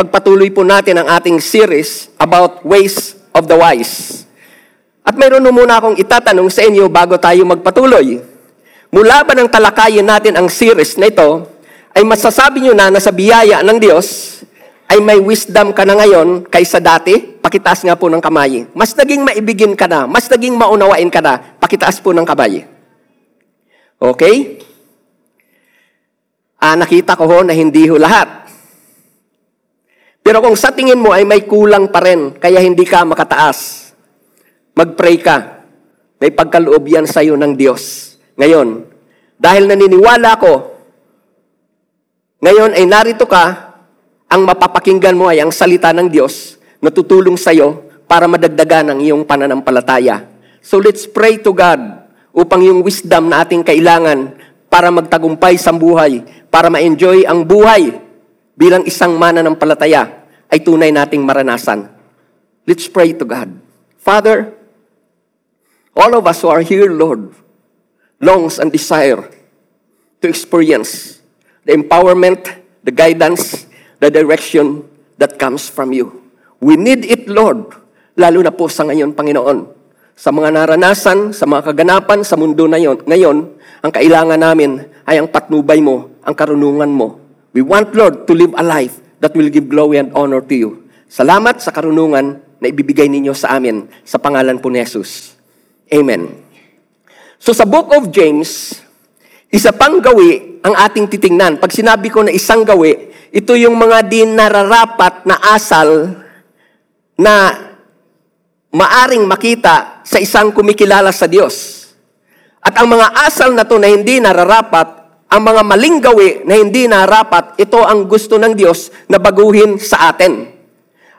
ipagpatuloy po natin ang ating series about ways of the wise. At mayroon na muna akong itatanong sa inyo bago tayo magpatuloy. Mula ba ng talakayin natin ang series na ito, ay masasabi nyo na na sa biyaya ng Diyos ay may wisdom ka na ngayon kaysa dati? Pakitaas nga po ng kamay. Mas naging maibigin ka na, mas naging maunawain ka na, pakitaas po ng kamay. Okay? Ah, nakita ko ho na hindi ho lahat. Pero kung sa tingin mo ay may kulang pa rin, kaya hindi ka makataas, mag-pray ka. May pagkaloob yan sa iyo ng Diyos. Ngayon, dahil naniniwala ko, ngayon ay narito ka, ang mapapakinggan mo ay ang salita ng Diyos na tutulong sa iyo para madagdagan ang iyong pananampalataya. So let's pray to God upang yung wisdom na ating kailangan para magtagumpay sa buhay, para ma-enjoy ang buhay bilang isang mananampalataya ay tunay nating maranasan. Let's pray to God. Father, all of us who are here, Lord, longs and desire to experience the empowerment, the guidance, the direction that comes from you. We need it, Lord, lalo na po sa ngayon, Panginoon. Sa mga naranasan, sa mga kaganapan sa mundo na yon, ngayon, ang kailangan namin ay ang patnubay mo, ang karunungan mo. We want, Lord, to live a life that will give glory and honor to you. Salamat sa karunungan na ibibigay ninyo sa amin sa pangalan po ni Jesus. Amen. So sa book of James, isa pang gawi ang ating titingnan. Pag sinabi ko na isang gawi, ito yung mga di nararapat na asal na maaring makita sa isang kumikilala sa Diyos. At ang mga asal na to na hindi nararapat, ang mga maling gawi na hindi nararapat, ito ang gusto ng Diyos na baguhin sa atin.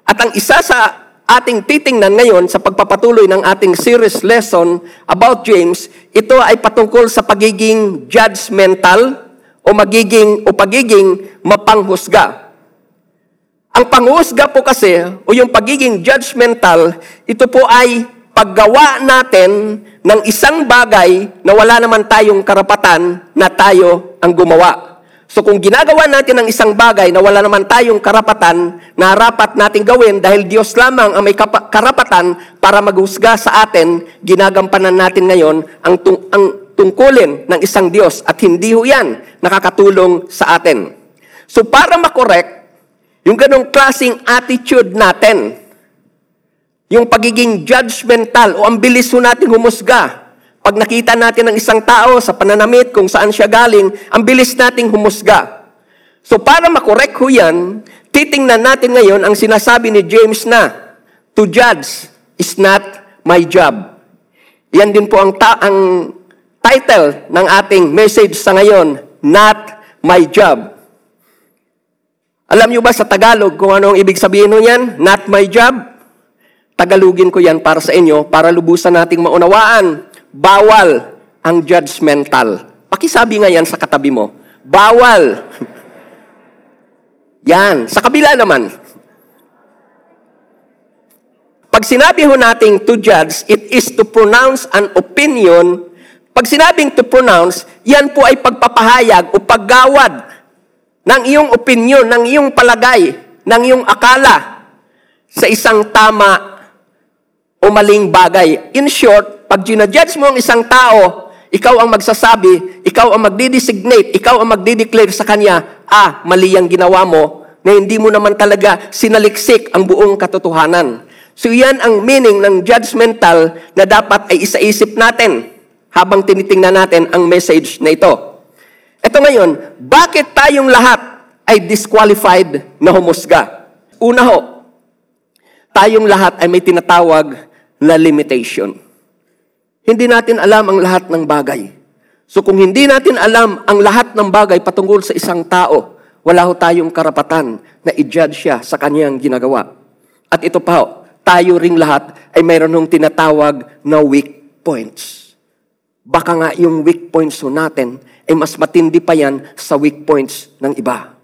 At ang isa sa ating titingnan ngayon sa pagpapatuloy ng ating series lesson about James, ito ay patungkol sa pagiging judgmental o magiging o pagiging mapanghusga. Ang panghusga po kasi o yung pagiging judgmental, ito po ay paggawa natin ng isang bagay na wala naman tayong karapatan na tayo ang gumawa. So kung ginagawa natin ang isang bagay na wala naman tayong karapatan na rapat nating gawin dahil Diyos lamang ang may karapatan para maghusga sa atin, ginagampanan natin ngayon ang, tung- ang tungkulin ng isang Diyos at hindi ho yan nakakatulong sa atin. So para makorek yung ganong klasing attitude natin, yung pagiging judgmental o ang bilis ho natin humusga, pag nakita natin ng isang tao sa pananamit kung saan siya galing, ang bilis nating humusga. So para makorek ho yan, titingnan natin ngayon ang sinasabi ni James na, to judge is not my job. Yan din po ang, ta- ang title ng ating message sa ngayon, not my job. Alam niyo ba sa Tagalog kung ano ang ibig sabihin nun yan? Not my job? Tagalogin ko yan para sa inyo, para lubusan nating maunawaan. Bawal ang judgmental. Pakisabi nga yan sa katabi mo. Bawal. yan. Sa kabila naman. Pag sinabi ho nating to judge, it is to pronounce an opinion. Pag sinabing to pronounce, yan po ay pagpapahayag o paggawad ng iyong opinion, ng iyong palagay, ng iyong akala sa isang tama o maling bagay. In short, pag ginajudge mo ang isang tao, ikaw ang magsasabi, ikaw ang magdi-designate, ikaw ang magdi-declare sa kanya, ah, mali ang ginawa mo, na hindi mo naman talaga sinaliksik ang buong katotohanan. So yan ang meaning ng judgmental na dapat ay isaisip natin habang tinitingnan natin ang message na ito. Ito ngayon, bakit tayong lahat ay disqualified na humusga? Una ho, tayong lahat ay may tinatawag na limitation. Hindi natin alam ang lahat ng bagay. So kung hindi natin alam ang lahat ng bagay patungkol sa isang tao, wala ho tayong karapatan na i-judge siya sa kanyang ginagawa. At ito pa tayo ring lahat ay mayroon hong tinatawag na weak points. Baka nga yung weak points ho natin ay mas matindi pa yan sa weak points ng iba.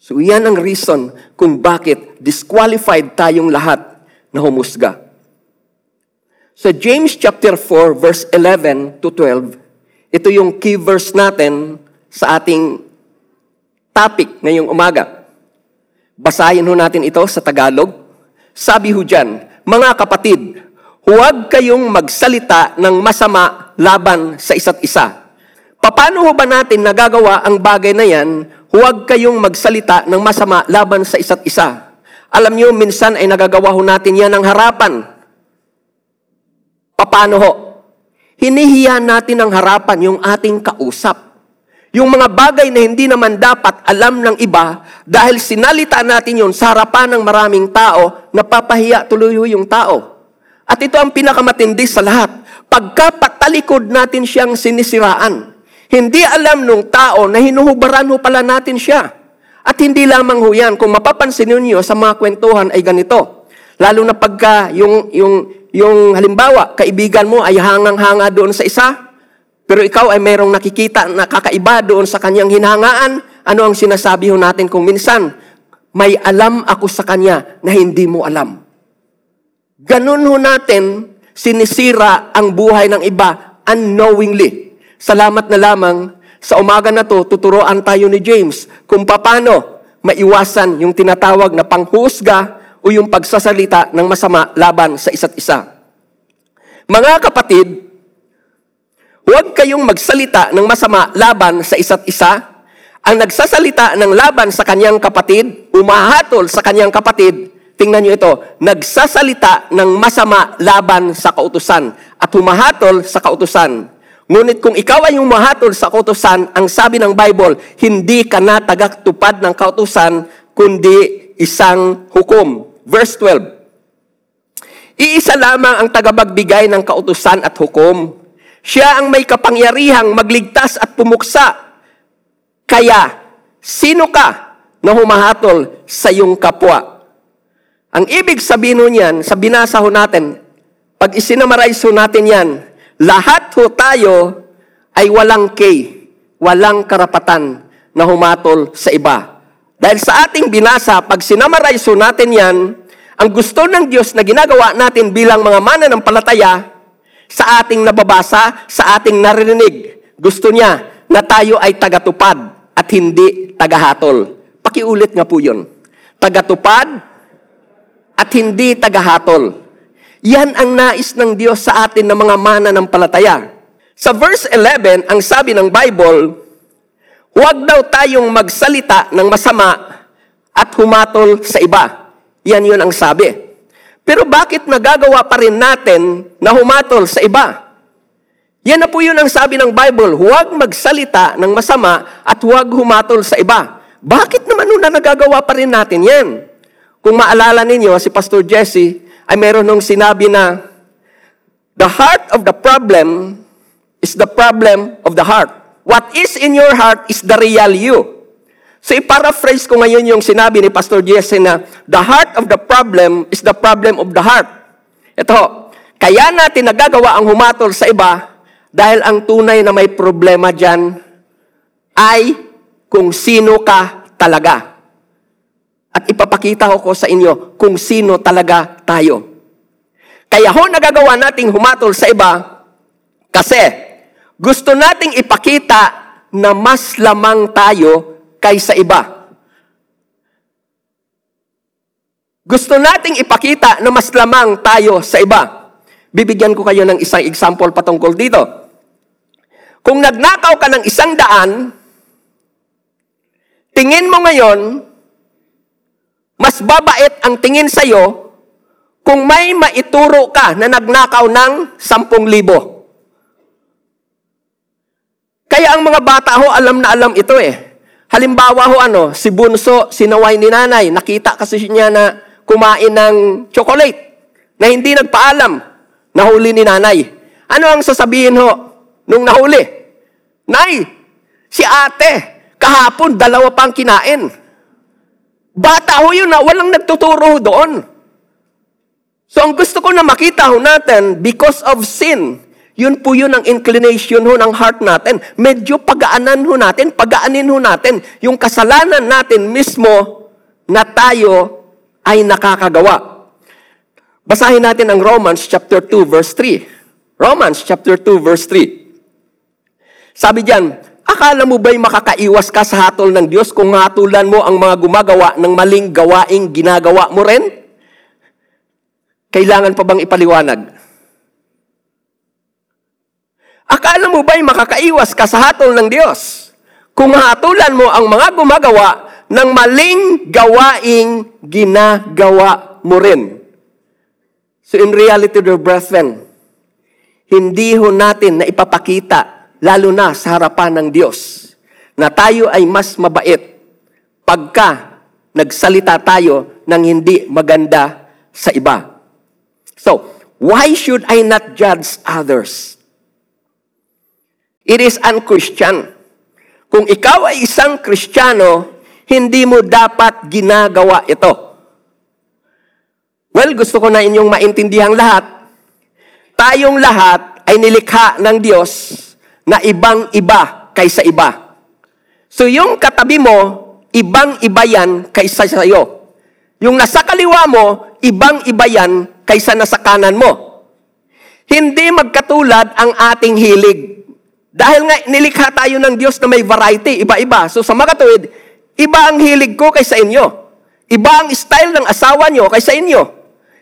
So yan ang reason kung bakit disqualified tayong lahat na humusga. Sa James chapter 4 verse 11 to 12, ito yung key verse natin sa ating topic ngayong umaga. Basahin ho natin ito sa Tagalog. Sabi ho dyan, mga kapatid, huwag kayong magsalita ng masama laban sa isa't isa. Paano ho ba natin nagagawa ang bagay na yan? Huwag kayong magsalita ng masama laban sa isa't isa. Alam niyo, minsan ay nagagawa ho natin yan ng harapan. Paano ho? Hinihiya natin ng harapan yung ating kausap. Yung mga bagay na hindi naman dapat alam ng iba, dahil sinalita natin yun sa harapan ng maraming tao, napapahiya tuloy yung tao. At ito ang pinakamatindi sa lahat. Pagkapatalikod natin siyang sinisiraan, hindi alam nung tao na hinuhubaran ho pala natin siya. At hindi lamang ho yan, kung mapapansin niyo sa mga kwentuhan ay ganito. Lalo na pagka yung, yung, yung halimbawa, kaibigan mo ay hangang-hanga doon sa isa, pero ikaw ay mayroong nakikita na kakaiba doon sa kanyang hinangaan. Ano ang sinasabi ho natin kung minsan? May alam ako sa kanya na hindi mo alam. Ganun ho natin sinisira ang buhay ng iba unknowingly. Salamat na lamang sa umaga na to, tuturoan tayo ni James kung paano maiwasan yung tinatawag na panghusga o yung pagsasalita ng masama laban sa isa't isa. Mga kapatid, Huwag kayong magsalita ng masama laban sa isa't isa. Ang nagsasalita ng laban sa kanyang kapatid, umahatol sa kanyang kapatid, tingnan niyo ito, nagsasalita ng masama laban sa kautusan at humahatol sa kautusan. Ngunit kung ikaw ay humahatol sa kautusan, ang sabi ng Bible, hindi ka na tagaktupad ng kautusan, kundi isang hukom. Verse 12. Iisa lamang ang tagabagbigay ng kautusan at hukom, siya ang may kapangyarihang magligtas at pumuksa. Kaya, sino ka na humahatol sa iyong kapwa? Ang ibig sabihin niyan, sa binasa ho natin, pag isinamarize ho natin yan, lahat ho tayo ay walang kay, walang karapatan na humatol sa iba. Dahil sa ating binasa, pag sinamarize natin yan, ang gusto ng Diyos na ginagawa natin bilang mga mana ng palataya, sa ating nababasa, sa ating narinig. Gusto niya na tayo ay tagatupad at hindi tagahatol. Pakiulit nga po yun. Tagatupad at hindi tagahatol. Yan ang nais ng Diyos sa atin ng mga mana ng palataya. Sa verse 11, ang sabi ng Bible, huwag daw tayong magsalita ng masama at humatol sa iba. Yan yun ang sabi. Pero bakit nagagawa pa rin natin na humatol sa iba? Yan na po yun ang sabi ng Bible, huwag magsalita ng masama at huwag humatol sa iba. Bakit naman na nagagawa pa rin natin yan? Kung maalala ninyo, si Pastor Jesse ay meron nung sinabi na, The heart of the problem is the problem of the heart. What is in your heart is the real you. So i-paraphrase ko ngayon yung sinabi ni Pastor Jesse na the heart of the problem is the problem of the heart. Ito, kaya natin nagagawa ang humatol sa iba dahil ang tunay na may problema dyan ay kung sino ka talaga. At ipapakita ko sa inyo kung sino talaga tayo. Kaya ho nagagawa nating humatol sa iba kasi gusto nating ipakita na mas lamang tayo kaysa iba. Gusto nating ipakita na mas lamang tayo sa iba. Bibigyan ko kayo ng isang example patungkol dito. Kung nagnakaw ka ng isang daan, tingin mo ngayon, mas babait ang tingin sa'yo kung may maituro ka na nagnakaw ng 10,000. Kaya ang mga bata ho, alam na alam ito eh. Halimbawa ho ano, si Bunso, sinaway ni nanay, nakita kasi niya na kumain ng chocolate na hindi nagpaalam, nahuli ni nanay. Ano ang sasabihin ho nung nahuli? Nay, si ate, kahapon dalawa pang kinain. Bata ho yun na walang nagtuturo doon. So ang gusto ko na makita ho natin, because of sin, yun po yun ang inclination ho ng heart natin. Medyo pagaanan ho natin, pagaanin ho natin yung kasalanan natin mismo na tayo ay nakakagawa. Basahin natin ang Romans chapter 2 verse 3. Romans chapter 2 verse 3. Sabi diyan, Akala mo ba'y makakaiwas ka sa hatol ng Diyos kung hatulan mo ang mga gumagawa ng maling gawaing ginagawa mo rin? Kailangan pa bang ipaliwanag? Akala mo ba'y makakaiwas ka sa hatol ng Diyos kung hatulan mo ang mga gumagawa ng maling gawaing ginagawa mo rin? So in reality, dear brethren, hindi ho natin na ipapakita, lalo na sa harapan ng Diyos, na tayo ay mas mabait pagka nagsalita tayo ng hindi maganda sa iba. So, why should I not judge others? It is unchristian. Kung ikaw ay isang Kristiyano, hindi mo dapat ginagawa ito. Well, gusto ko na inyong maintindihan lahat. Tayong lahat ay nilikha ng Diyos na ibang-iba kaysa iba. So yung katabi mo, ibang-iba yan kaysa sa iyo. Yung nasa kaliwa mo, ibang-iba yan kaysa nasa kanan mo. Hindi magkatulad ang ating hilig. Dahil nga nilikha tayo ng Diyos na may variety, iba-iba. So sa mga katuwid, iba ang hilig ko kaysa inyo. Iba ang style ng asawa nyo kaysa inyo.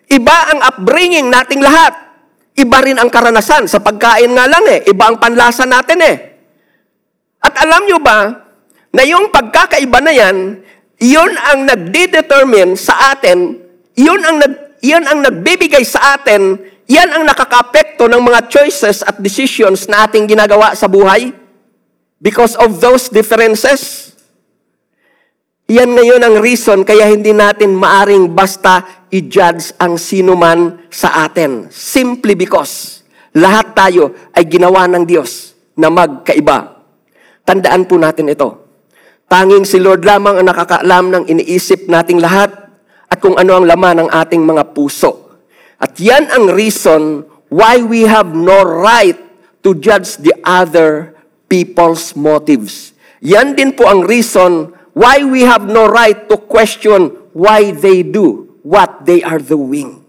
Iba ang upbringing nating lahat. Iba rin ang karanasan. Sa pagkain nga lang eh. Iba ang panlasa natin eh. At alam nyo ba, na yung pagkakaiba na yan, yun ang nagde-determine sa atin, yun ang, nag, yun ang nagbibigay sa atin yan ang nakakapekto ng mga choices at decisions na ating ginagawa sa buhay. Because of those differences. Yan ngayon ang reason kaya hindi natin maaring basta i-judge ang sino man sa atin. Simply because lahat tayo ay ginawa ng Diyos na magkaiba. Tandaan po natin ito. Tanging si Lord lamang ang nakakaalam ng iniisip nating lahat at kung ano ang laman ng ating mga puso. At yan ang reason why we have no right to judge the other people's motives. Yan din po ang reason why we have no right to question why they do what they are doing.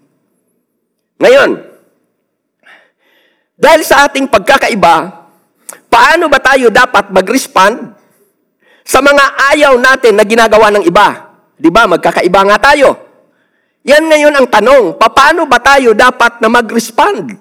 Ngayon, dahil sa ating pagkakaiba, paano ba tayo dapat mag-respond sa mga ayaw natin na ginagawa ng iba? Di ba? Magkakaiba nga tayo. Yan ngayon ang tanong, paano ba tayo dapat na mag-respond?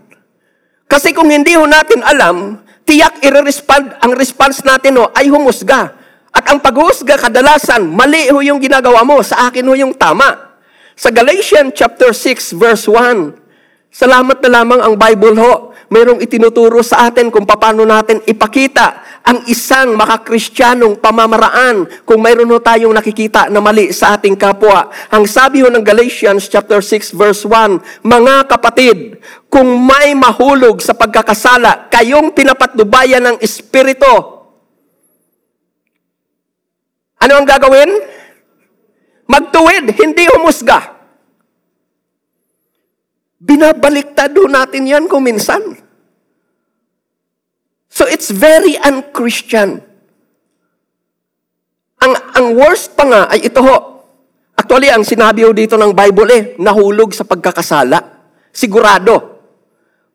Kasi kung hindi ho natin alam, tiyak i-respond, ang response natin ho, ay humusga. At ang paghusga kadalasan, mali ho yung ginagawa mo, sa akin ho yung tama. Sa Galatians chapter 6 verse 1, salamat na lamang ang Bible ho, mayroong itinuturo sa atin kung paano natin ipakita ang isang makakristyanong pamamaraan kung mayroon ho tayong nakikita na mali sa ating kapwa. Ang sabi ho ng Galatians chapter 6 verse 1, Mga kapatid, kung may mahulog sa pagkakasala, kayong pinapatnubayan ng Espiritu. Ano ang gagawin? Magtuwid, hindi humusga. Binabaliktad natin yan kung minsan. So it's very unchristian. Ang, ang worst pa nga ay ito ho. Actually, ang sinabi ho dito ng Bible eh, nahulog sa pagkakasala. Sigurado.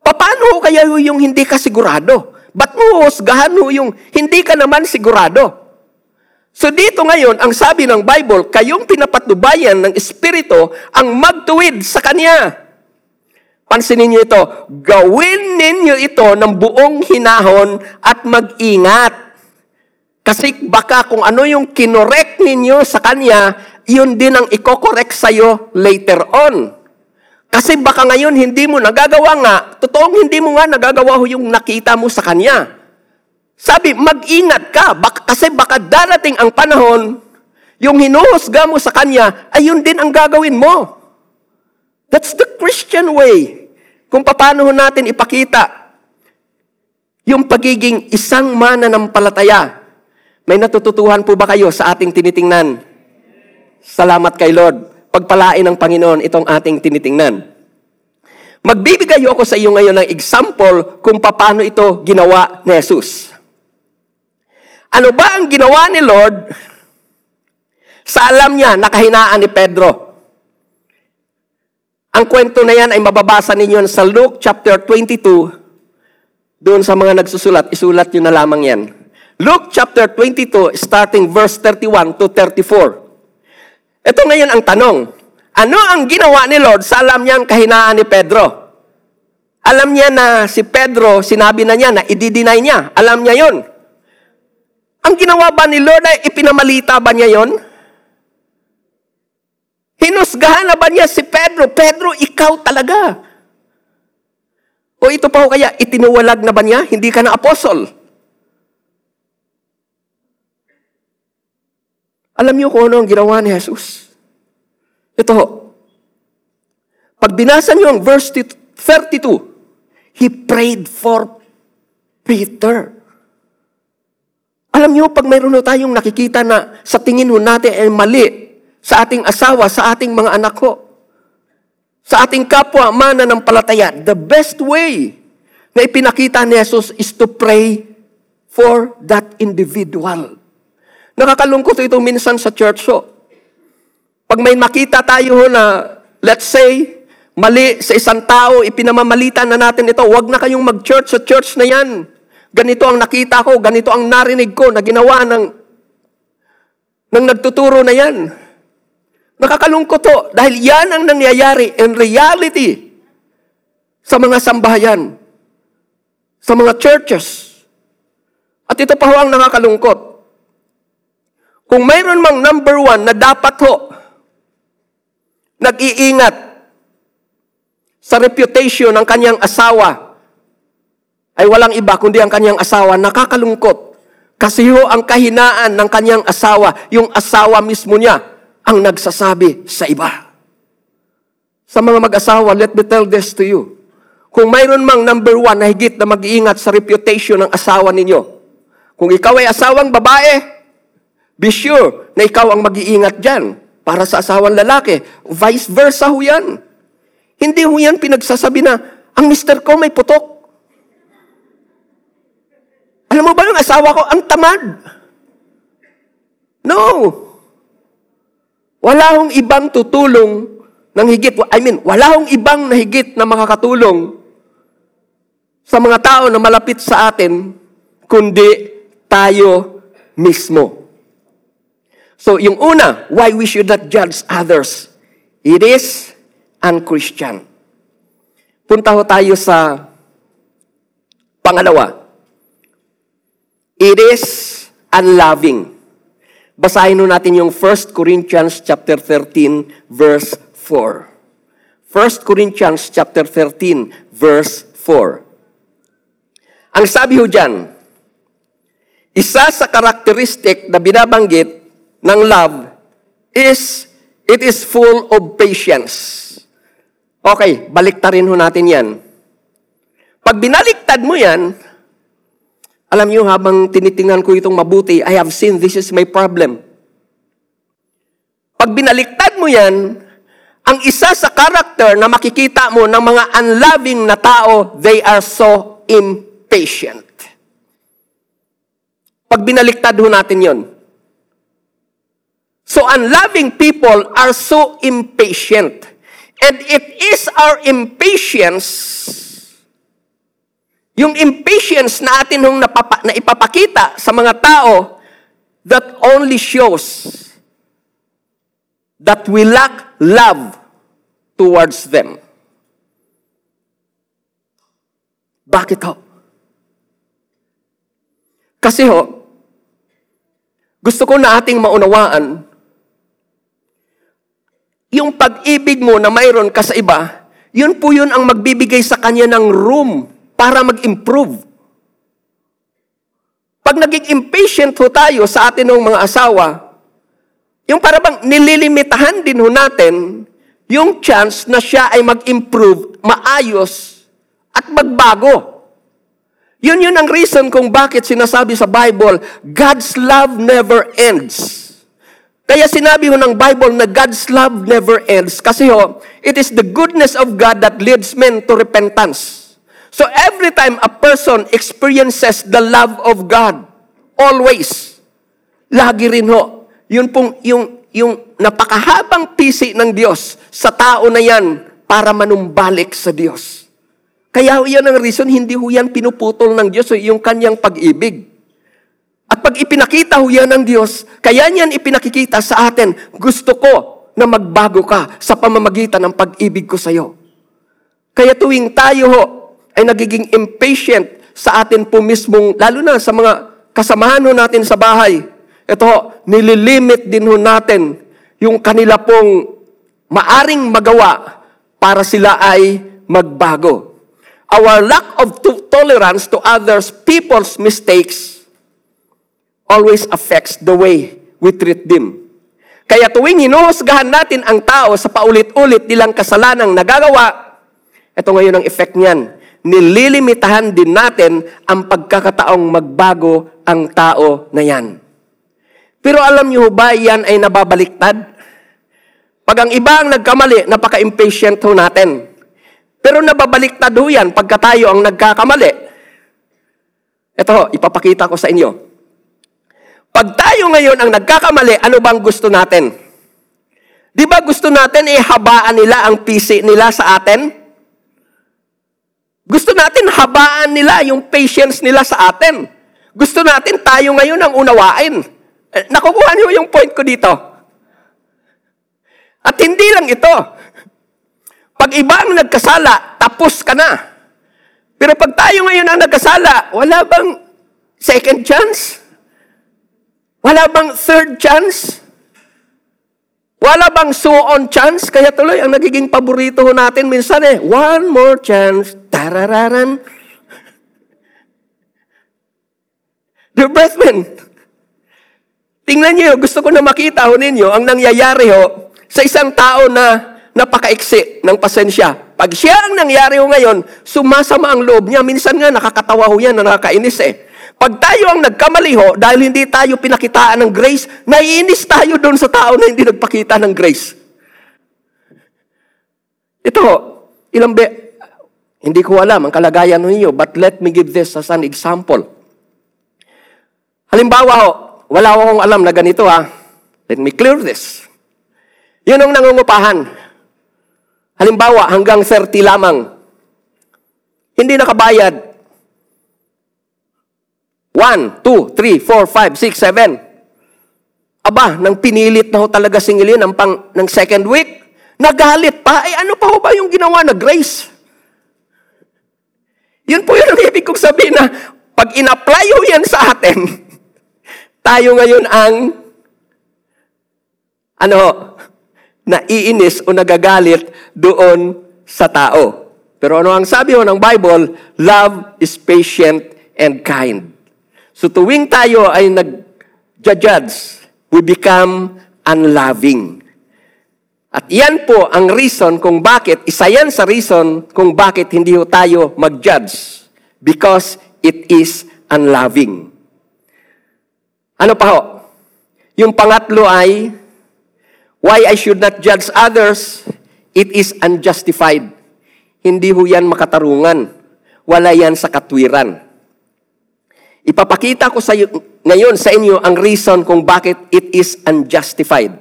Paano ho kaya ho yung hindi ka sigurado? Ba't mo husgahan ho yung hindi ka naman sigurado? So dito ngayon, ang sabi ng Bible, kayong pinapatubayan ng Espiritu ang magtuwid sa Kanya. Pansinin niyo ito, gawin ninyo ito ng buong hinahon at mag-ingat. Kasi baka kung ano yung kinorek ninyo sa kanya, yun din ang ikokorek sa'yo later on. Kasi baka ngayon hindi mo nagagawa nga, totoong hindi mo nga nagagawa ho yung nakita mo sa kanya. Sabi, mag-ingat ka, baka, kasi baka darating ang panahon, yung hinuhusga mo sa kanya, ay yun din ang gagawin mo. That's the Christian way. Kung paano natin ipakita yung pagiging isang mananampalataya. May natututuhan po ba kayo sa ating tinitingnan? Salamat kay Lord. Pagpalain ng Panginoon itong ating tinitingnan. Magbibigay ako sa iyo ngayon ng example kung paano ito ginawa ni Jesus. Ano ba ang ginawa ni Lord sa alam niya nakahinaan ni Pedro? Ang kwento na yan ay mababasa ninyo sa Luke chapter 22. Doon sa mga nagsusulat, isulat nyo na lamang yan. Luke chapter 22, starting verse 31 to 34. Ito ngayon ang tanong. Ano ang ginawa ni Lord sa alam niyang kahinaan ni Pedro? Alam niya na si Pedro, sinabi na niya na i-deny niya. Alam niya yon. Ang ginawa ba ni Lord ay ipinamalita ba niya yon? Hinusgahan na ba niya si Pedro? Pedro, ikaw talaga. O ito pa ho kaya, itinuwalag na ba niya? Hindi ka na apostle. Alam niyo kung ano ang ginawa ni Jesus? Ito ho. Pag binasa niyo ang verse 32, He prayed for Peter. Alam niyo, pag mayroon tayong nakikita na sa tingin ho natin ay mali sa ating asawa, sa ating mga anak ko, sa ating kapwa mana ng palataya, the best way na ipinakita ni Jesus is to pray for that individual. Nakakalungkot ito minsan sa church show. Pag may makita tayo na, let's say, mali sa isang tao, ipinamamalita na natin ito, huwag na kayong mag-church sa church na yan. Ganito ang nakita ko, ganito ang narinig ko na ginawa ng, ng nagtuturo na yan. Nakakalungkot to dahil yan ang nangyayari in reality sa mga sambahayan, sa mga churches. At ito pa ho ang nakakalungkot. Kung mayroon mang number one na dapat ho, nag-iingat sa reputation ng kanyang asawa, ay walang iba kundi ang kanyang asawa, nakakalungkot. Kasi ho ang kahinaan ng kanyang asawa, yung asawa mismo niya, ang nagsasabi sa iba. Sa mga mag-asawa, let me tell this to you. Kung mayroon mang number one na higit na mag-iingat sa reputation ng asawa ninyo, kung ikaw ay asawang babae, Be sure na ikaw ang mag-iingat dyan para sa asawang lalaki. Vice versa ho yan. Hindi ho yan pinagsasabi na, ang mister ko may putok. Alam mo ba yung asawa ko, ang tamad. No. Wala hong ibang tutulong ng higit. I mean, wala hong ibang na higit na makakatulong sa mga tao na malapit sa atin, kundi tayo mismo. So, yung una, why we should not judge others. It is unchristian. Punta ho tayo sa pangalawa. It is unloving. Basahin ho natin yung 1 Corinthians chapter 13 verse 4. 1 Corinthians chapter 13 verse 4. Ang sabi ho dyan, isa sa karakteristik na binabanggit ng love is it is full of patience. Okay, baliktarin ho natin yan. Pag binaliktad mo yan, alam niyo habang tinitingnan ko itong mabuti, I have seen this is my problem. Pag binaliktad mo yan, ang isa sa karakter na makikita mo ng mga unloving na tao, they are so impatient. Pag binaliktad ho natin yon, So unloving people are so impatient. And it is our impatience, yung impatience natin nung napapa, na ipapakita sa mga tao that only shows that we lack love towards them. Bakit ho? Kasi ho, gusto ko na ating maunawaan yung pag-ibig mo na mayroon ka sa iba, yun po yun ang magbibigay sa kanya ng room para mag-improve. Pag naging impatient ho tayo sa atin ng mga asawa, yung para bang nililimitahan din ho natin yung chance na siya ay mag-improve, maayos, at magbago. Yun yun ang reason kung bakit sinasabi sa Bible, God's love never ends. Kaya sinabi ho ng Bible na God's love never ends. Kasi ho, it is the goodness of God that leads men to repentance. So every time a person experiences the love of God, always, lagi rin ho, yun pong, yung, yung napakahabang pisi ng Diyos sa tao na yan para manumbalik sa Diyos. Kaya yan ang reason, hindi ho yan pinuputol ng Diyos, yung kanyang pag-ibig. At pag ipinakita ho yan ng Diyos, kaya niyan ipinakikita sa atin, gusto ko na magbago ka sa pamamagitan ng pag-ibig ko sa iyo. Kaya tuwing tayo ho ay nagiging impatient sa atin po mismong, lalo na sa mga kasamahan ho natin sa bahay, ito nililimit din ho natin yung kanila pong maaring magawa para sila ay magbago. Our lack of tolerance to others, people's mistakes, always affects the way we treat them. Kaya tuwing hinuhusgahan natin ang tao sa paulit-ulit nilang kasalanang nagagawa, ito ngayon ang effect niyan. Nililimitahan din natin ang pagkakataong magbago ang tao na yan. Pero alam niyo ba, yan ay nababaliktad? Pag ang iba ang nagkamali, napaka-impatient ho natin. Pero nababaliktad ho yan pagka tayo ang nagkakamali. Ito ho, ipapakita ko sa inyo. Pag tayo ngayon ang nagkakamali, ano bang gusto natin? Di ba gusto natin ihabaan nila ang PC nila sa atin? Gusto natin habaan nila yung patience nila sa atin. Gusto natin tayo ngayon ang unawain. Eh, nakukuha niyo yung point ko dito. At hindi lang ito. Pag iba ang nagkasala, tapos ka na. Pero pag tayo ngayon ang nagkasala, wala bang second chance? Wala bang third chance? Wala bang so-on chance? Kaya tuloy, ang nagiging paborito natin minsan eh, one more chance, tarararan. Dear brethren, Tingnan niyo, gusto ko na makita ho ninyo ang nangyayari ho sa isang tao na napakaiksi ng pasensya. Pag siya ang nangyari ho ngayon, sumasama ang loob niya. Minsan nga nakakatawa ho yan, nakakainis eh. Pag tayo ang nagkamali ho, dahil hindi tayo pinakitaan ng grace, naiinis tayo doon sa tao na hindi nagpakita ng grace. Ito ho, ilang be, hindi ko alam ang kalagayan ninyo, but let me give this as an example. Halimbawa ho, wala akong alam na ganito ha. Let me clear this. Yun ang nangungupahan. Halimbawa, hanggang 30 lamang. Hindi nakabayad. 1, 2, 3, 4, 5, 6, 7. Aba, nang pinilit na ho talaga singilin ng, pang, ng second week, nagalit pa. Eh ano pa ho ba yung ginawa na grace? Yun po yun ang ibig kong sabihin na pag in-apply ho yan sa atin, tayo ngayon ang ano, naiinis o nagagalit doon sa tao. Pero ano ang sabi ho ng Bible? Love is patient and kind. So tuwing tayo ay nag-judge, we become unloving. At yan po ang reason kung bakit, isa yan sa reason kung bakit hindi ho tayo mag-judge. Because it is unloving. Ano pa ho? Yung pangatlo ay, why I should not judge others, it is unjustified. Hindi ho yan makatarungan. Wala yan sa katwiran. Ipapakita ko sa iyo, ngayon sa inyo ang reason kung bakit it is unjustified.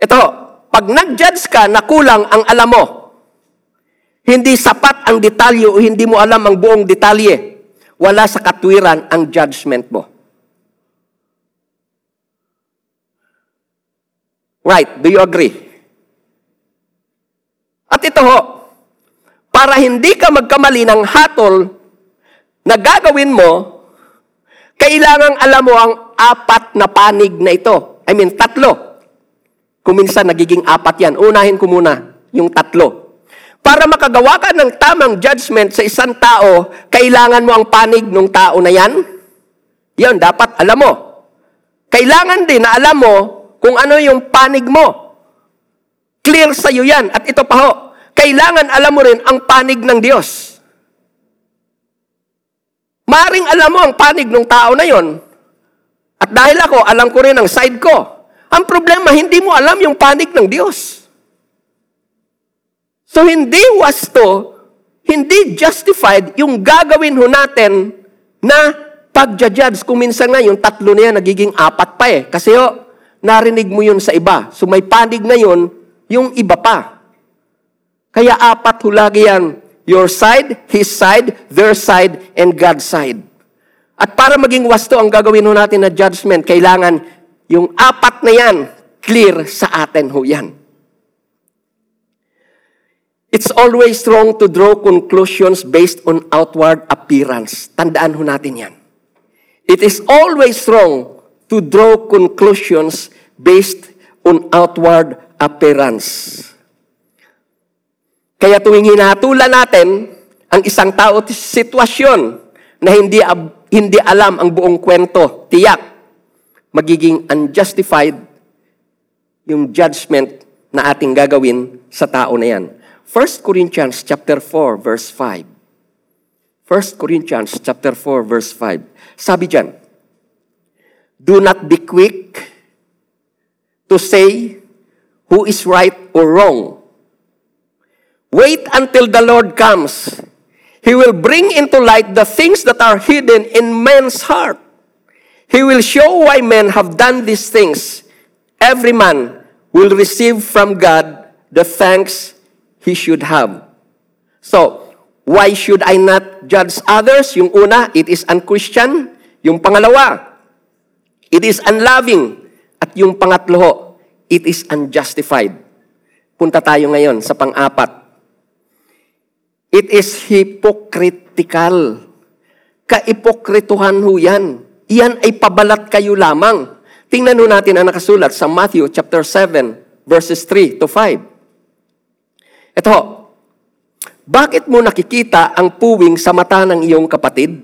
Ito, pag nag-judge ka na kulang ang alam mo, hindi sapat ang detalye o hindi mo alam ang buong detalye, wala sa katwiran ang judgment mo. Right, do you agree? At ito ho, para hindi ka magkamali ng hatol na gagawin mo, kailangang alam mo ang apat na panig na ito. I mean, tatlo. Kuminsan nagiging apat yan. Unahin ko muna yung tatlo. Para makagawa ka ng tamang judgment sa isang tao, kailangan mo ang panig ng tao na yan. Yan, dapat alam mo. Kailangan din na alam mo kung ano yung panig mo. Clear sa iyo yan. At ito pa ho, kailangan alam mo rin ang panig ng Diyos. Maring alam mo ang panig ng tao na yon. At dahil ako, alam ko rin ang side ko. Ang problema, hindi mo alam yung panig ng Diyos. So hindi wasto, hindi justified yung gagawin ho natin na pagja-judge. Kung minsan nga yung tatlo na yan nagiging apat pa eh. Kasi ho, narinig mo yun sa iba. So may panig na yun, yung iba pa. Kaya apat ho lagi yan. Your side, His side, their side, and God's side. At para maging wasto ang gagawin ho natin na judgment, kailangan yung apat na yan, clear sa atin ho yan. It's always wrong to draw conclusions based on outward appearance. Tandaan ho natin yan. It is always wrong to draw conclusions based on outward appearance. Kaya tuwing hinatulan natin ang isang tao sitwasyon na hindi hindi alam ang buong kwento, tiyak, magiging unjustified yung judgment na ating gagawin sa tao na yan. 1 Corinthians chapter 4 verse 5. 1 Corinthians chapter 4 verse 5. Sabi diyan, Do not be quick to say who is right or wrong. Wait until the Lord comes He will bring into light the things that are hidden in man's heart. He will show why men have done these things. Every man will receive from God the thanks he should have. So, why should I not judge others? Yung una, it is unchristian. Yung pangalawa, it is unloving. At yung pangatlo, it is unjustified. Punta tayo ngayon sa pang-apat. It is hypocritical. Kaipokrituhan ho yan. Iyan ay pabalat kayo lamang. Tingnan ho natin ang nakasulat sa Matthew chapter 7, verses 3 to 5. Ito, bakit mo nakikita ang puwing sa mata ng iyong kapatid?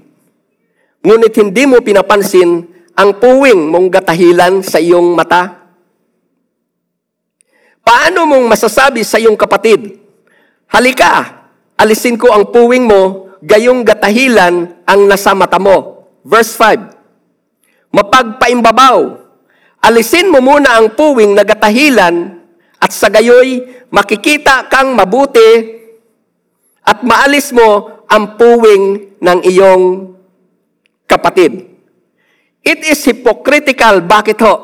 Ngunit hindi mo pinapansin ang puwing mong gatahilan sa iyong mata? Paano mong masasabi sa iyong kapatid, Halika, alisin ko ang puwing mo, gayong gatahilan ang nasa mata mo. Verse 5. Mapagpaimbabaw, alisin mo muna ang puwing na gatahilan at sa gayoy makikita kang mabuti at maalis mo ang puwing ng iyong kapatid. It is hypocritical. Bakit ho?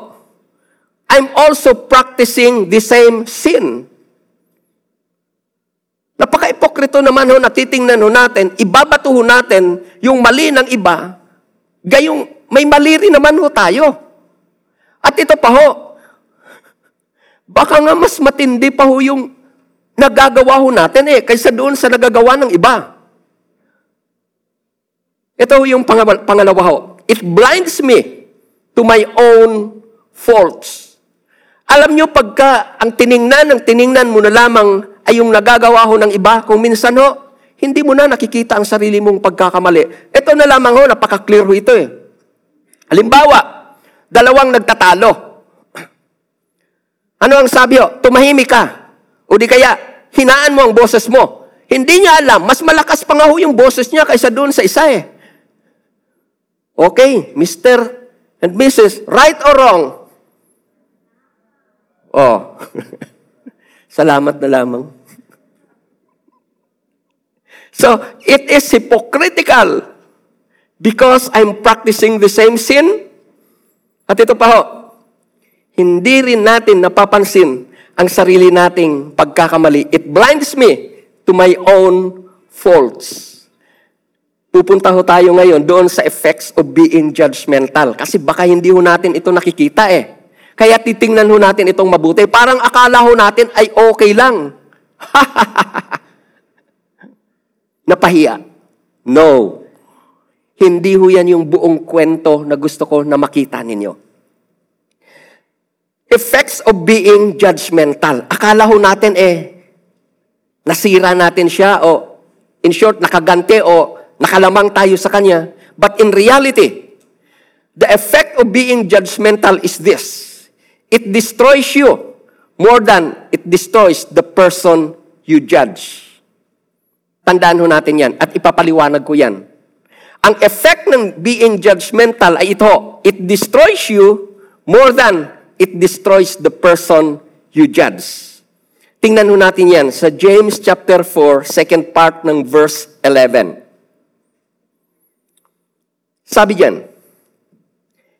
I'm also practicing the same sin. Napaka-ipokrito naman ho, natitingnan ho natin, ibabato ho natin yung mali ng iba, gayong may mali rin naman ho tayo. At ito pa ho, baka nga mas matindi pa ho yung nagagawa ho natin eh, kaysa doon sa nagagawa ng iba. Ito ho yung pangalawa ho. It blinds me to my own faults. Alam nyo, pagka ang tiningnan, ang tiningnan mo na lamang ay yung nagagawa ho ng iba. Kung minsan ho, hindi mo na nakikita ang sarili mong pagkakamali. Ito na lamang ho, napaka-clear ho ito eh. Halimbawa, dalawang nagtatalo. Ano ang sabi ho? Tumahimik ka. O di kaya, hinaan mo ang boses mo. Hindi niya alam, mas malakas pa nga ho yung boses niya kaysa doon sa isa eh. Okay, Mr. and Mrs., right or wrong? Oh. Salamat na lamang. So, it is hypocritical because I'm practicing the same sin. At ito pa ho, hindi rin natin napapansin ang sarili nating pagkakamali. It blinds me to my own faults. Pupunta ho tayo ngayon doon sa effects of being judgmental. Kasi baka hindi ho natin ito nakikita eh. Kaya titingnan ho natin itong mabuti. Parang akala ho natin ay okay lang. Napahiya. No. Hindi ho yan yung buong kwento na gusto ko na makita ninyo. Effects of being judgmental. Akala ho natin eh, nasira natin siya o in short, nakagante o nakalamang tayo sa kanya. But in reality, the effect of being judgmental is this. It destroys you more than it destroys the person you judge. Tandaan ho natin yan at ipapaliwanag ko yan. Ang effect ng being judgmental ay ito, it destroys you more than it destroys the person you judge. Tingnan ho natin yan sa James chapter 4, second part ng verse 11. Sabi diyan,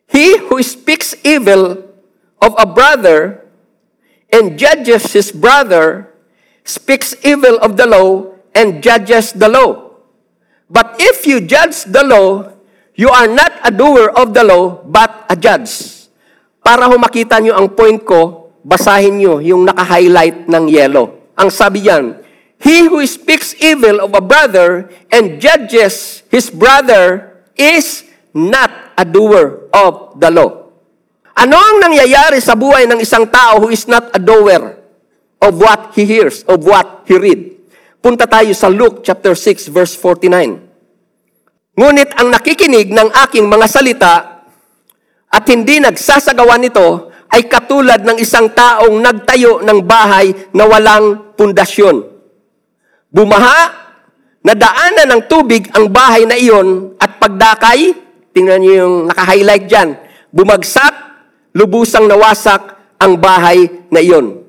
He who speaks evil of a brother and judges his brother speaks evil of the law and judges the law. But if you judge the law, You are not a doer of the law, but a judge. Para ho makita nyo ang point ko, basahin nyo yung naka-highlight ng yellow. Ang sabi yan, He who speaks evil of a brother and judges his brother is not a doer of the law. Ano ang nangyayari sa buhay ng isang tao who is not a doer of what he hears, of what he read? Punta tayo sa Luke chapter 6 verse 49. Ngunit ang nakikinig ng aking mga salita at hindi nagsasagawa nito ay katulad ng isang taong nagtayo ng bahay na walang pundasyon. Bumaha, nadaanan ng tubig ang bahay na iyon at pagdakay, tingnan niyo yung naka-highlight dyan, bumagsak, lubusang nawasak ang bahay na iyon.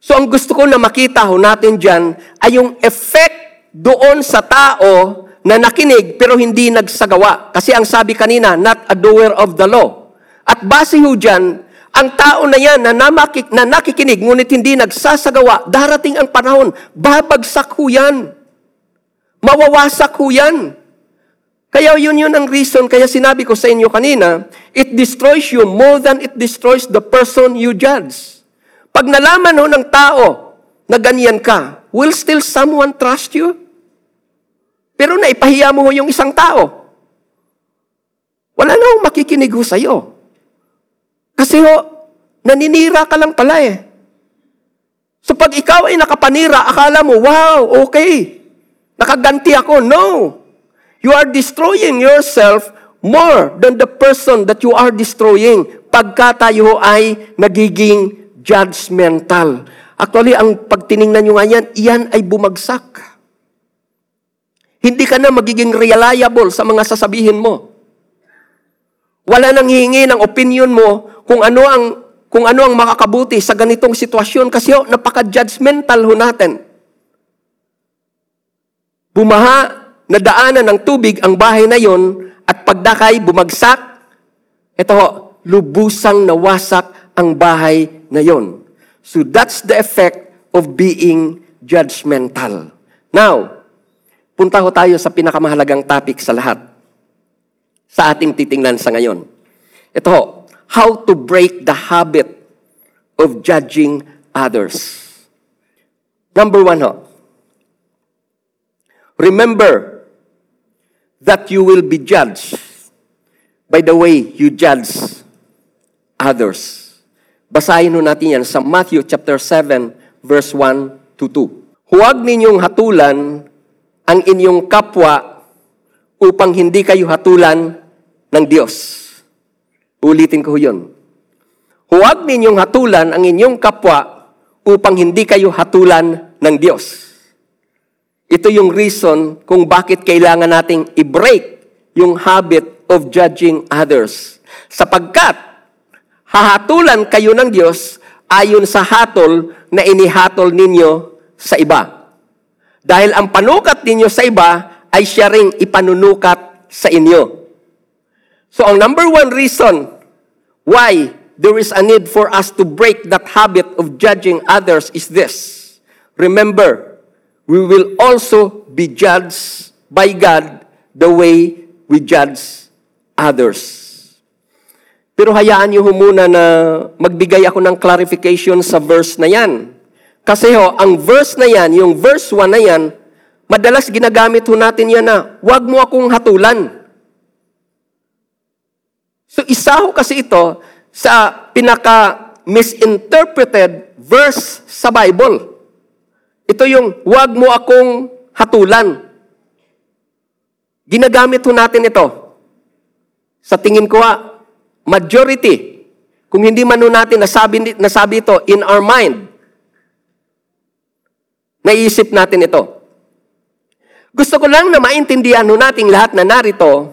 So ang gusto ko na makita ho natin dyan ay yung effect doon sa tao na nakinig pero hindi nagsagawa. Kasi ang sabi kanina, not a doer of the law. At base ho dyan, ang tao na yan na, namakik, na nakikinig ngunit hindi nagsasagawa, darating ang panahon, babagsak ho yan. Mawawasak ho yan. Kaya yun yun ang reason, kaya sinabi ko sa inyo kanina, it destroys you more than it destroys the person you judge. Pag nalaman ho ng tao na ganyan ka, will still someone trust you? Pero naipahiya mo yung isang tao. Wala na akong makikinig ho sa'yo. Kasi ho, naninira ka lang pala eh. So pag ikaw ay nakapanira, akala mo, wow, okay. Nakaganti ako. No. You are destroying yourself more than the person that you are destroying pagka tayo ay nagiging judgmental. Actually, ang pagtiningnan nyo nga yan, iyan ay bumagsak. Hindi ka na magiging reliable sa mga sasabihin mo. Wala nang hihingi ng opinion mo kung ano ang kung ano ang makakabuti sa ganitong sitwasyon kasi oh, napaka-judgmental ho natin. Bumaha, nadaanan ng tubig ang bahay na yon at pagdakay, bumagsak. Ito ho, lubusang nawasak ang bahay na yon. So that's the effect of being judgmental. Now, punta ho tayo sa pinakamahalagang topic sa lahat. Sa ating titingnan sa ngayon. Ito ho, how to break the habit of judging others. Number one ho, remember that you will be judged by the way you judge others. Basahin ho natin yan sa Matthew chapter 7 verse 1 to 2. Huwag ninyong hatulan ang inyong kapwa upang hindi kayo hatulan ng Diyos. Ulitin ko yun. Huwag ninyong hatulan ang inyong kapwa upang hindi kayo hatulan ng Diyos. Ito yung reason kung bakit kailangan nating i-break yung habit of judging others. Sapagkat hahatulan kayo ng Diyos ayon sa hatol na inihatol ninyo sa iba. Dahil ang panukat ninyo sa iba ay siya ring ipanunukat sa inyo. So ang number one reason why there is a need for us to break that habit of judging others is this. Remember, we will also be judged by God the way we judge others. Pero hayaan niyo muna na magbigay ako ng clarification sa verse na yan. Kasi ho, ang verse na yan, yung verse 1 na yan, madalas ginagamit ho natin yan na, huwag mo akong hatulan. So isa ho kasi ito sa pinaka-misinterpreted verse sa Bible. Ito yung, huwag mo akong hatulan. Ginagamit ho natin ito. Sa tingin ko ha, majority, kung hindi man ho natin nasabi, nasabi ito in our mind, Naisip natin ito. Gusto ko lang na maintindihan ho nating lahat na narito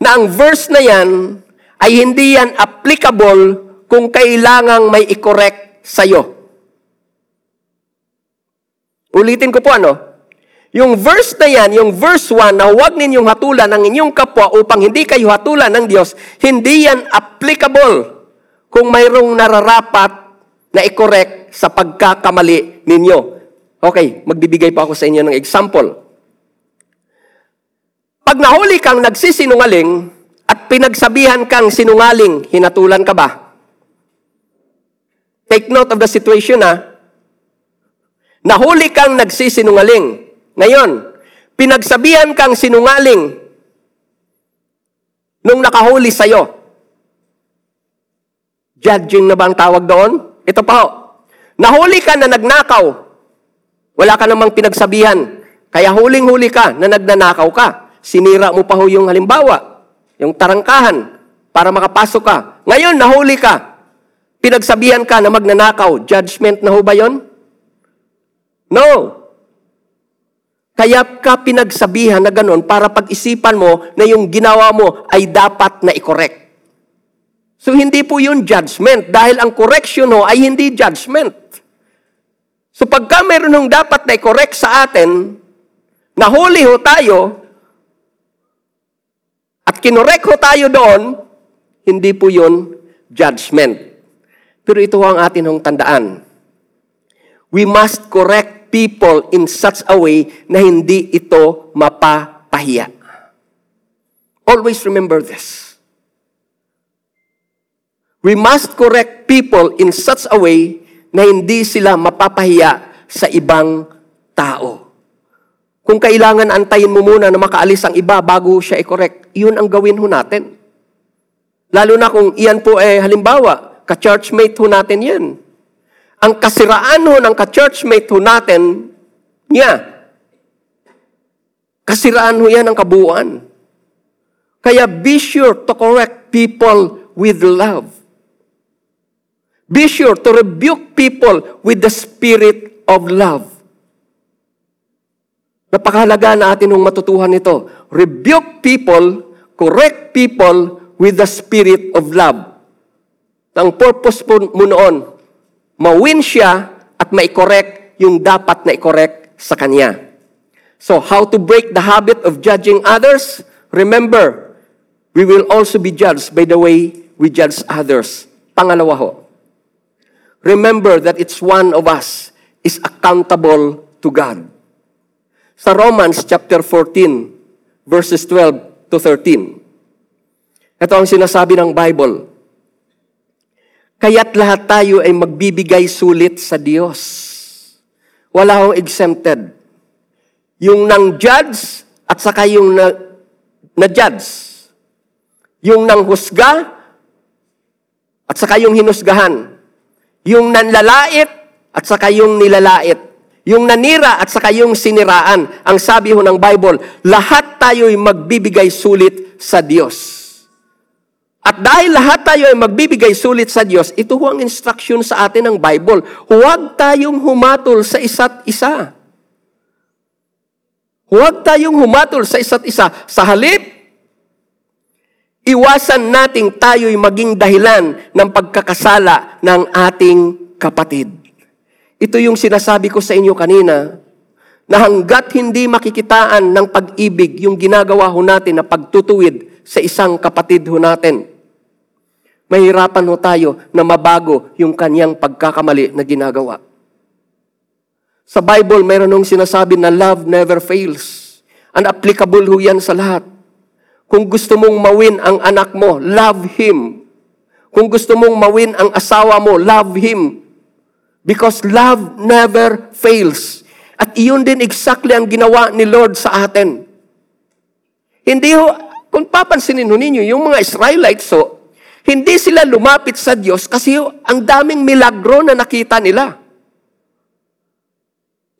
na ang verse na yan ay hindi yan applicable kung kailangang may i-correct sa'yo. Ulitin ko po ano. Yung verse na yan, yung verse 1 na huwag ninyong hatulan ang inyong kapwa upang hindi kayo hatulan ng Diyos, hindi yan applicable kung mayroong nararapat na i-correct sa pagkakamali ninyo. Okay, magbibigay pa ako sa inyo ng example. Pag nahuli kang nagsisinungaling at pinagsabihan kang sinungaling, hinatulan ka ba? Take note of the situation ha. Nahuli kang nagsisinungaling. Ngayon, pinagsabihan kang sinungaling nung nakahuli sa'yo. Judging na ba ang tawag doon? Ito pa ho. Nahuli ka na nagnakaw. Wala ka namang pinagsabihan. Kaya huling-huli ka na nagnanakaw ka. Sinira mo pa ho yung halimbawa, yung tarangkahan, para makapasok ka. Ngayon, nahuli ka. Pinagsabihan ka na magnanakaw. Judgment na ho ba yon? No. Kaya ka pinagsabihan na ganun para pag-isipan mo na yung ginawa mo ay dapat na i-correct. So hindi po yun judgment dahil ang correction ho ay hindi judgment. So pagka meron ng dapat na i-correct sa atin, nahuli ho tayo, at kinorek ho tayo doon, hindi po yun judgment. Pero ito ang atin hong tandaan. We must correct people in such a way na hindi ito mapapahiya. Always remember this. We must correct people in such a way na hindi sila mapapahiya sa ibang tao. Kung kailangan antayin mo muna na makaalis ang iba bago siya i-correct, yun ang gawin ho natin. Lalo na kung iyan po eh halimbawa, ka-churchmate ho natin yan. Ang kasiraan ho ng ka-churchmate ho natin, niya, kasiraan ho yan ang kabuuan. Kaya be sure to correct people with love. Be sure to rebuke people with the spirit of love. Napakahalaga na atin nung matutuhan ito. Rebuke people, correct people with the spirit of love. Ang purpose po mo noon, mawin siya at mai-correct yung dapat na i-correct sa kanya. So, how to break the habit of judging others? Remember, we will also be judged by the way we judge others. Pangalawa ho, remember that it's one of us is accountable to God. Sa Romans chapter 14, verses 12 to 13. Ito ang sinasabi ng Bible. Kaya't lahat tayo ay magbibigay sulit sa Diyos. Wala akong exempted. Yung nang judge at saka yung na, na judge. Yung nang husga at saka yung hinusgahan. Yung nanlalait at saka yung nilalait. Yung nanira at saka yung siniraan. Ang sabi ho ng Bible, lahat tayo'y magbibigay sulit sa Diyos. At dahil lahat tayo ay magbibigay sulit sa Diyos, ito ho ang instruction sa atin ng Bible. Huwag tayong humatol sa isa't isa. Huwag tayong humatol sa isa't isa. Sa halip, iwasan nating tayo'y maging dahilan ng pagkakasala ng ating kapatid. Ito yung sinasabi ko sa inyo kanina, na hanggat hindi makikitaan ng pag-ibig yung ginagawa ho natin na pagtutuwid sa isang kapatid ho natin, mahirapan ho tayo na mabago yung kanyang pagkakamali na ginagawa. Sa Bible, mayroon nung sinasabi na love never fails. And applicable ho yan sa lahat. Kung gusto mong mawin ang anak mo, love him. Kung gusto mong mawin ang asawa mo, love him. Because love never fails. At iyon din exactly ang ginawa ni Lord sa atin. Hindi ho, kung papansinin ninyo, yung mga Israelites ho, hindi sila lumapit sa Diyos kasi ang daming milagro na nakita nila.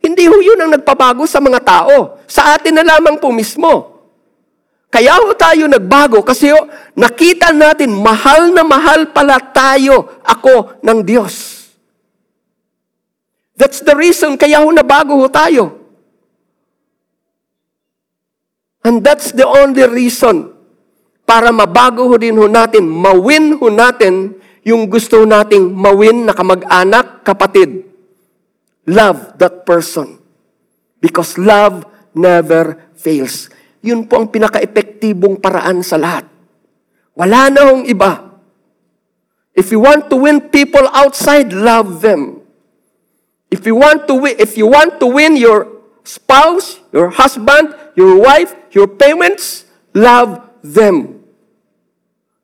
Hindi ho yun ang nagpabago sa mga tao. Sa atin na lamang po mismo. Kaya ho tayo nagbago kasi ho, nakita natin mahal na mahal pala tayo, ako ng Diyos. That's the reason kaya ho nabago ho tayo. And that's the only reason para mabago ho din ho natin, mawin ho natin yung gusto nating mawin na kamag-anak, kapatid. Love that person. Because love never fails. Yun po ang pinaka-epektibong paraan sa lahat. Wala na hong iba. If you want to win people outside, love them. If you want to win, if you want to win your spouse, your husband, your wife, your parents, love them.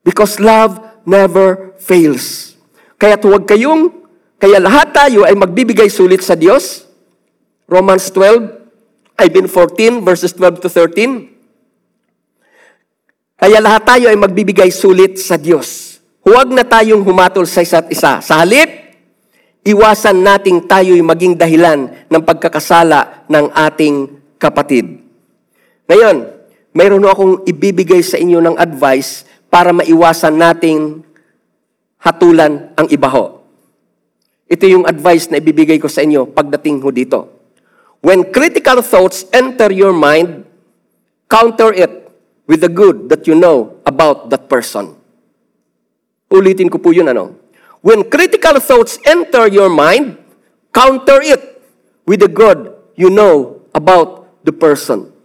Because love never fails. Kaya huwag kayong, kaya lahat tayo ay magbibigay sulit sa Diyos. Romans 12, I mean 14, verses 12 to 13. Kaya lahat tayo ay magbibigay sulit sa Diyos. Huwag na tayong humatol sa isa't isa. Sa halip, iwasan nating tayo'y maging dahilan ng pagkakasala ng ating kapatid. Ngayon, mayroon akong ibibigay sa inyo ng advice para maiwasan nating hatulan ang iba ho. Ito yung advice na ibibigay ko sa inyo pagdating ho dito. When critical thoughts enter your mind, counter it with the good that you know about that person. Ulitin ko po yun ano. When critical thoughts enter your mind, counter it with the good you know about the person.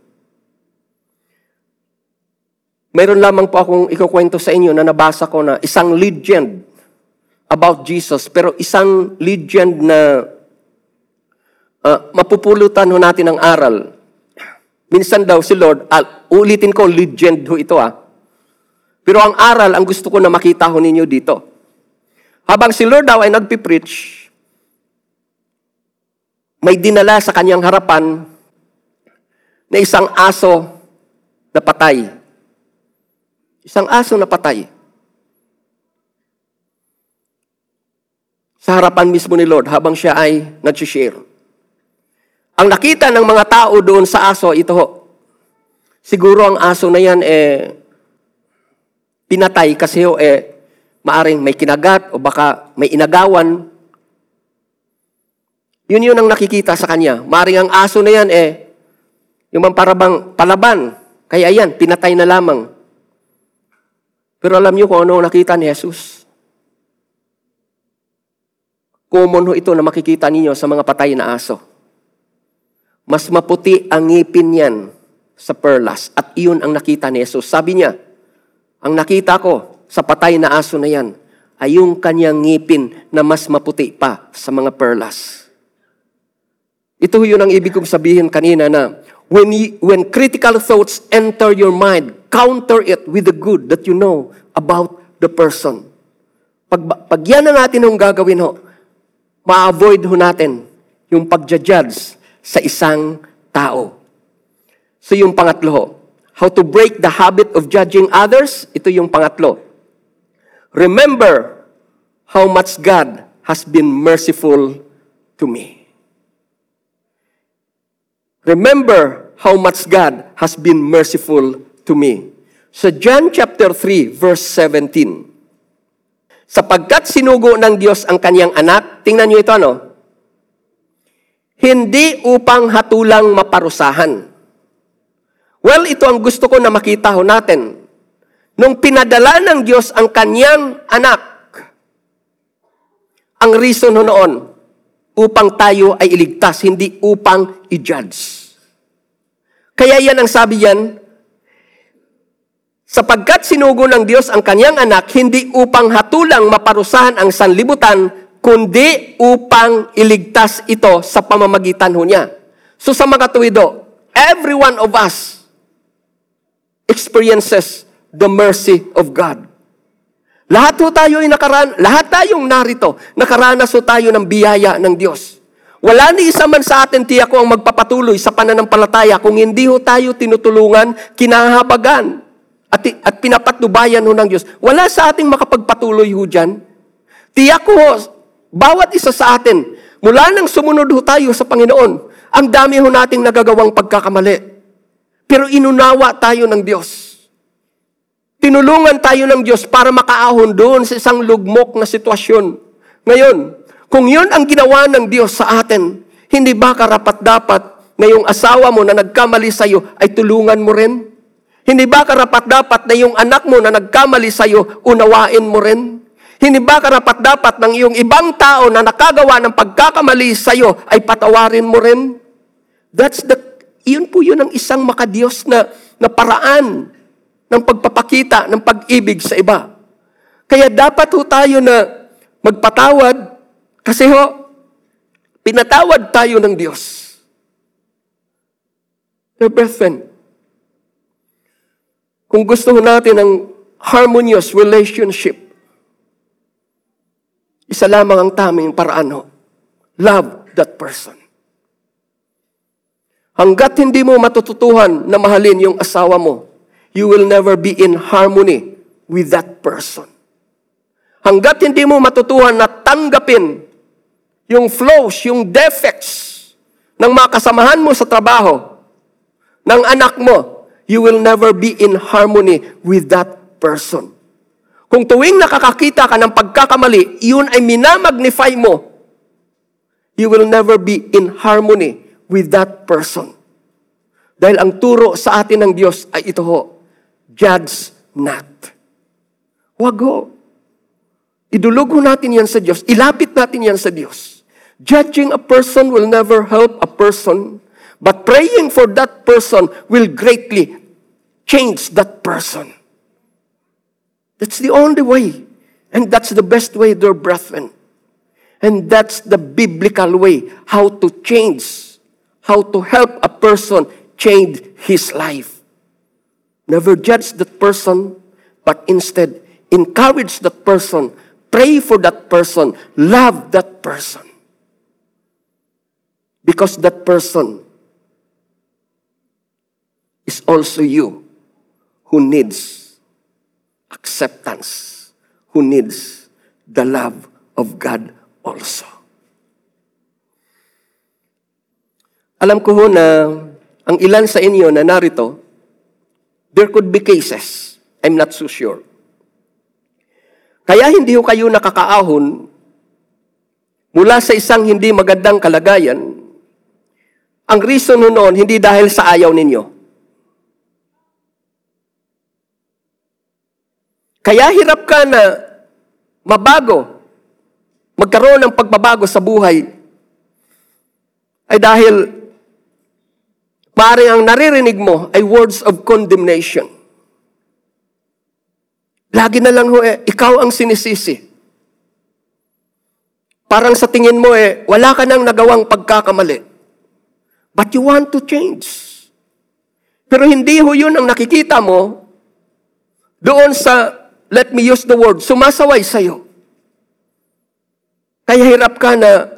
Meron lamang po akong ikukwento sa inyo na nabasa ko na isang legend about Jesus, pero isang legend na uh, mapupulutan ho natin ang aral. Minsan daw si Lord, uh, ulitin ko, legend ho ito ah. Pero ang aral, ang gusto ko na makita ho ninyo dito. Habang si Lord daw ay nagpipreach, may dinala sa kanyang harapan na isang aso na patay. Isang aso na patay. Sa harapan mismo ni Lord habang siya ay nag-share. Ang nakita ng mga tao doon sa aso, ito ho. Siguro ang aso na yan eh pinatay kasi ho eh maaring may kinagat o baka may inagawan. Yun yun ang nakikita sa kanya. Maaring ang aso na yan eh yung parabang palaban. Kaya yan, pinatay na lamang. Pero alam niyo kung ano nakita ni Jesus? Common ho ito na makikita ninyo sa mga patay na aso. Mas maputi ang ngipin niyan sa perlas. At iyon ang nakita ni Jesus. Sabi niya, ang nakita ko sa patay na aso na yan ay yung kanyang ngipin na mas maputi pa sa mga perlas. Ito yun ang ibig kong sabihin kanina na when, when critical thoughts enter your mind, counter it with the good that you know about the person. Pag, pag yan ang natin ang gagawin ho, ma-avoid ho natin yung pagja-judge sa isang tao. So yung pangatlo ho, how to break the habit of judging others, ito yung pangatlo. Remember how much God has been merciful to me. Remember how much God has been merciful to me. Sa John chapter 3 verse 17. Sapagkat sinugo ng Diyos ang kanyang anak, tingnan niyo ito ano? Hindi upang hatulang maparusahan. Well, ito ang gusto ko na makita ho natin. Nung pinadala ng Diyos ang kanyang anak, ang reason ho noon, upang tayo ay iligtas, hindi upang i-judge. Kaya yan ang sabi yan, sapagkat sinugo ng Diyos ang kanyang anak, hindi upang hatulang maparusahan ang sanlibutan, kundi upang iligtas ito sa pamamagitan ho niya. So sa mga tuwido, every one of us experiences the mercy of God. Lahat ho tayo ay nakaran, lahat tayong narito, nakaranas ho tayo ng biyaya ng Diyos. Wala ni isa man sa atin tiyak ko ang magpapatuloy sa pananampalataya kung hindi ho tayo tinutulungan, kinahabagan, at, at pinapatnubayan ho ng Diyos. Wala sa ating makapagpatuloy ho dyan. Tiyak ho, bawat isa sa atin, mula nang sumunod ho tayo sa Panginoon, ang dami ho nating nagagawang pagkakamali. Pero inunawa tayo ng Diyos. Tinulungan tayo ng Diyos para makaahon doon sa isang lugmok na sitwasyon. Ngayon, kung yun ang ginawa ng Diyos sa atin, hindi ba karapat dapat na yung asawa mo na nagkamali sa iyo ay tulungan mo rin? Hindi ba karapat dapat na yung anak mo na nagkamali sa iyo, unawain mo rin? Hindi ba karapat dapat ng iyong ibang tao na nakagawa ng pagkakamali sa iyo ay patawarin mo rin? That's the, yun po yun ang isang makadiyos na, na paraan ng pagpapakita ng pag-ibig sa iba. Kaya dapat ho tayo na magpatawad kasi ho, pinatawad tayo ng Diyos. Dear brethren, Kung gusto natin ng harmonious relationship, isa lamang ang taming paraan ho. Love that person. Hanggat hindi mo matututuhan na mahalin yung asawa mo, you will never be in harmony with that person. Hanggat hindi mo matutuhan na tanggapin yung flaws, yung defects ng mga kasamahan mo sa trabaho, ng anak mo, you will never be in harmony with that person. Kung tuwing nakakakita ka ng pagkakamali, yun ay minamagnify mo, you will never be in harmony with that person. Dahil ang turo sa atin ng Diyos ay ito ho, judge not. Wag ho. Idulog ho natin yan sa Diyos. Ilapit natin yan sa Diyos. Judging a person will never help a person, but praying for that person will greatly change that person. That's the only way. And that's the best way, dear brethren. And that's the biblical way how to change, how to help a person change his life. Never judge that person, but instead encourage that person, pray for that person, love that person. Because that person is also you who needs acceptance, who needs the love of God also. Alam ko ho na ang ilan sa inyo na narito, there could be cases. I'm not so sure. Kaya hindi ho kayo nakakaahon mula sa isang hindi magandang kalagayan. Ang reason noon, hindi dahil sa ayaw ninyo. Kaya hirap ka na mabago, magkaroon ng pagbabago sa buhay, ay dahil pare ang naririnig mo ay words of condemnation. Lagi na lang ho eh, ikaw ang sinisisi. Parang sa tingin mo eh, wala ka nang nagawang pagkakamali. But you want to change. Pero hindi ho yun ang nakikita mo doon sa let me use the word, sumasaway sa'yo. Kaya hirap ka na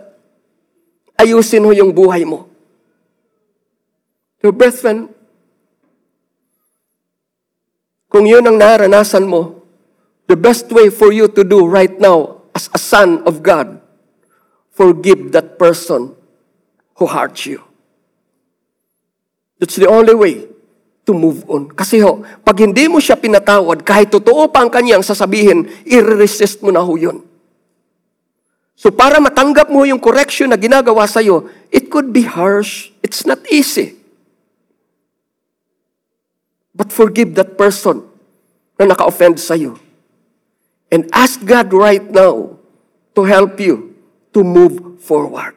ayusin mo yung buhay mo. Your brethren, kung yun ang naranasan mo, the best way for you to do right now as a son of God, forgive that person who hurt you. That's the only way to move on. Kasi ho, pag hindi mo siya pinatawad, kahit totoo pa ang kanyang sasabihin, i-resist mo na ho yun. So para matanggap mo yung correction na ginagawa sa'yo, it could be harsh. It's not easy. But forgive that person na naka-offend sa'yo. And ask God right now to help you to move forward.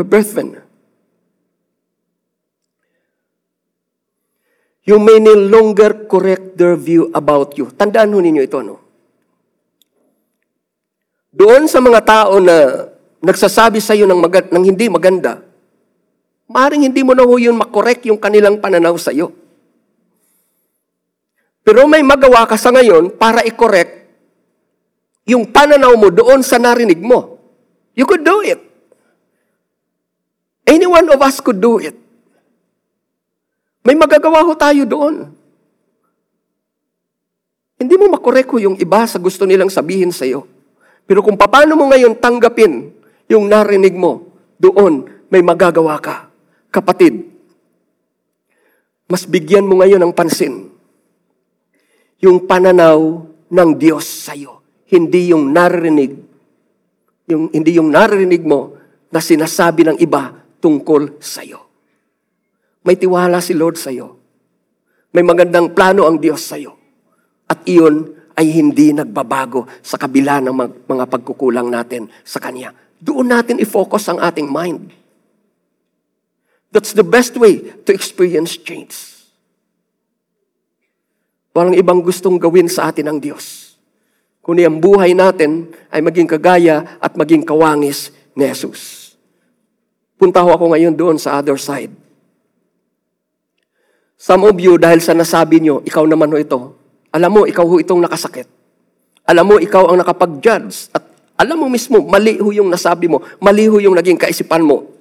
Your brethren, you may no longer correct their view about you. Tandaan ho ninyo ito, no? Doon sa mga tao na nagsasabi sa iyo ng, mag- ng hindi maganda, maaaring hindi mo na ho yun makorek yung kanilang pananaw sa iyo. Pero may magawa ka sa ngayon para i-correct yung pananaw mo doon sa narinig mo. You could do it. Any one of us could do it. May magagawa ho tayo doon. Hindi mo makoreko yung iba sa gusto nilang sabihin sa iyo. Pero kung paano mo ngayon tanggapin yung narinig mo, doon may magagawa ka. Kapatid, mas bigyan mo ngayon ng pansin yung pananaw ng Diyos sa iyo. Hindi yung narinig, yung, hindi yung narinig mo na sinasabi ng iba tungkol sa iyo. May tiwala si Lord sa iyo. May magandang plano ang Diyos sa iyo. At iyon ay hindi nagbabago sa kabila ng mga pagkukulang natin sa Kanya. Doon natin i-focus ang ating mind. That's the best way to experience change. Walang ibang gustong gawin sa atin ng Diyos. Kundi ang buhay natin ay maging kagaya at maging kawangis ni Jesus. Punta ho ako ngayon doon sa other side. Some of you, dahil sa nasabi nyo, ikaw naman ho ito. Alam mo, ikaw ho itong nakasakit. Alam mo, ikaw ang nakapag-judge. At alam mo mismo, mali ho yung nasabi mo. Mali ho yung naging kaisipan mo.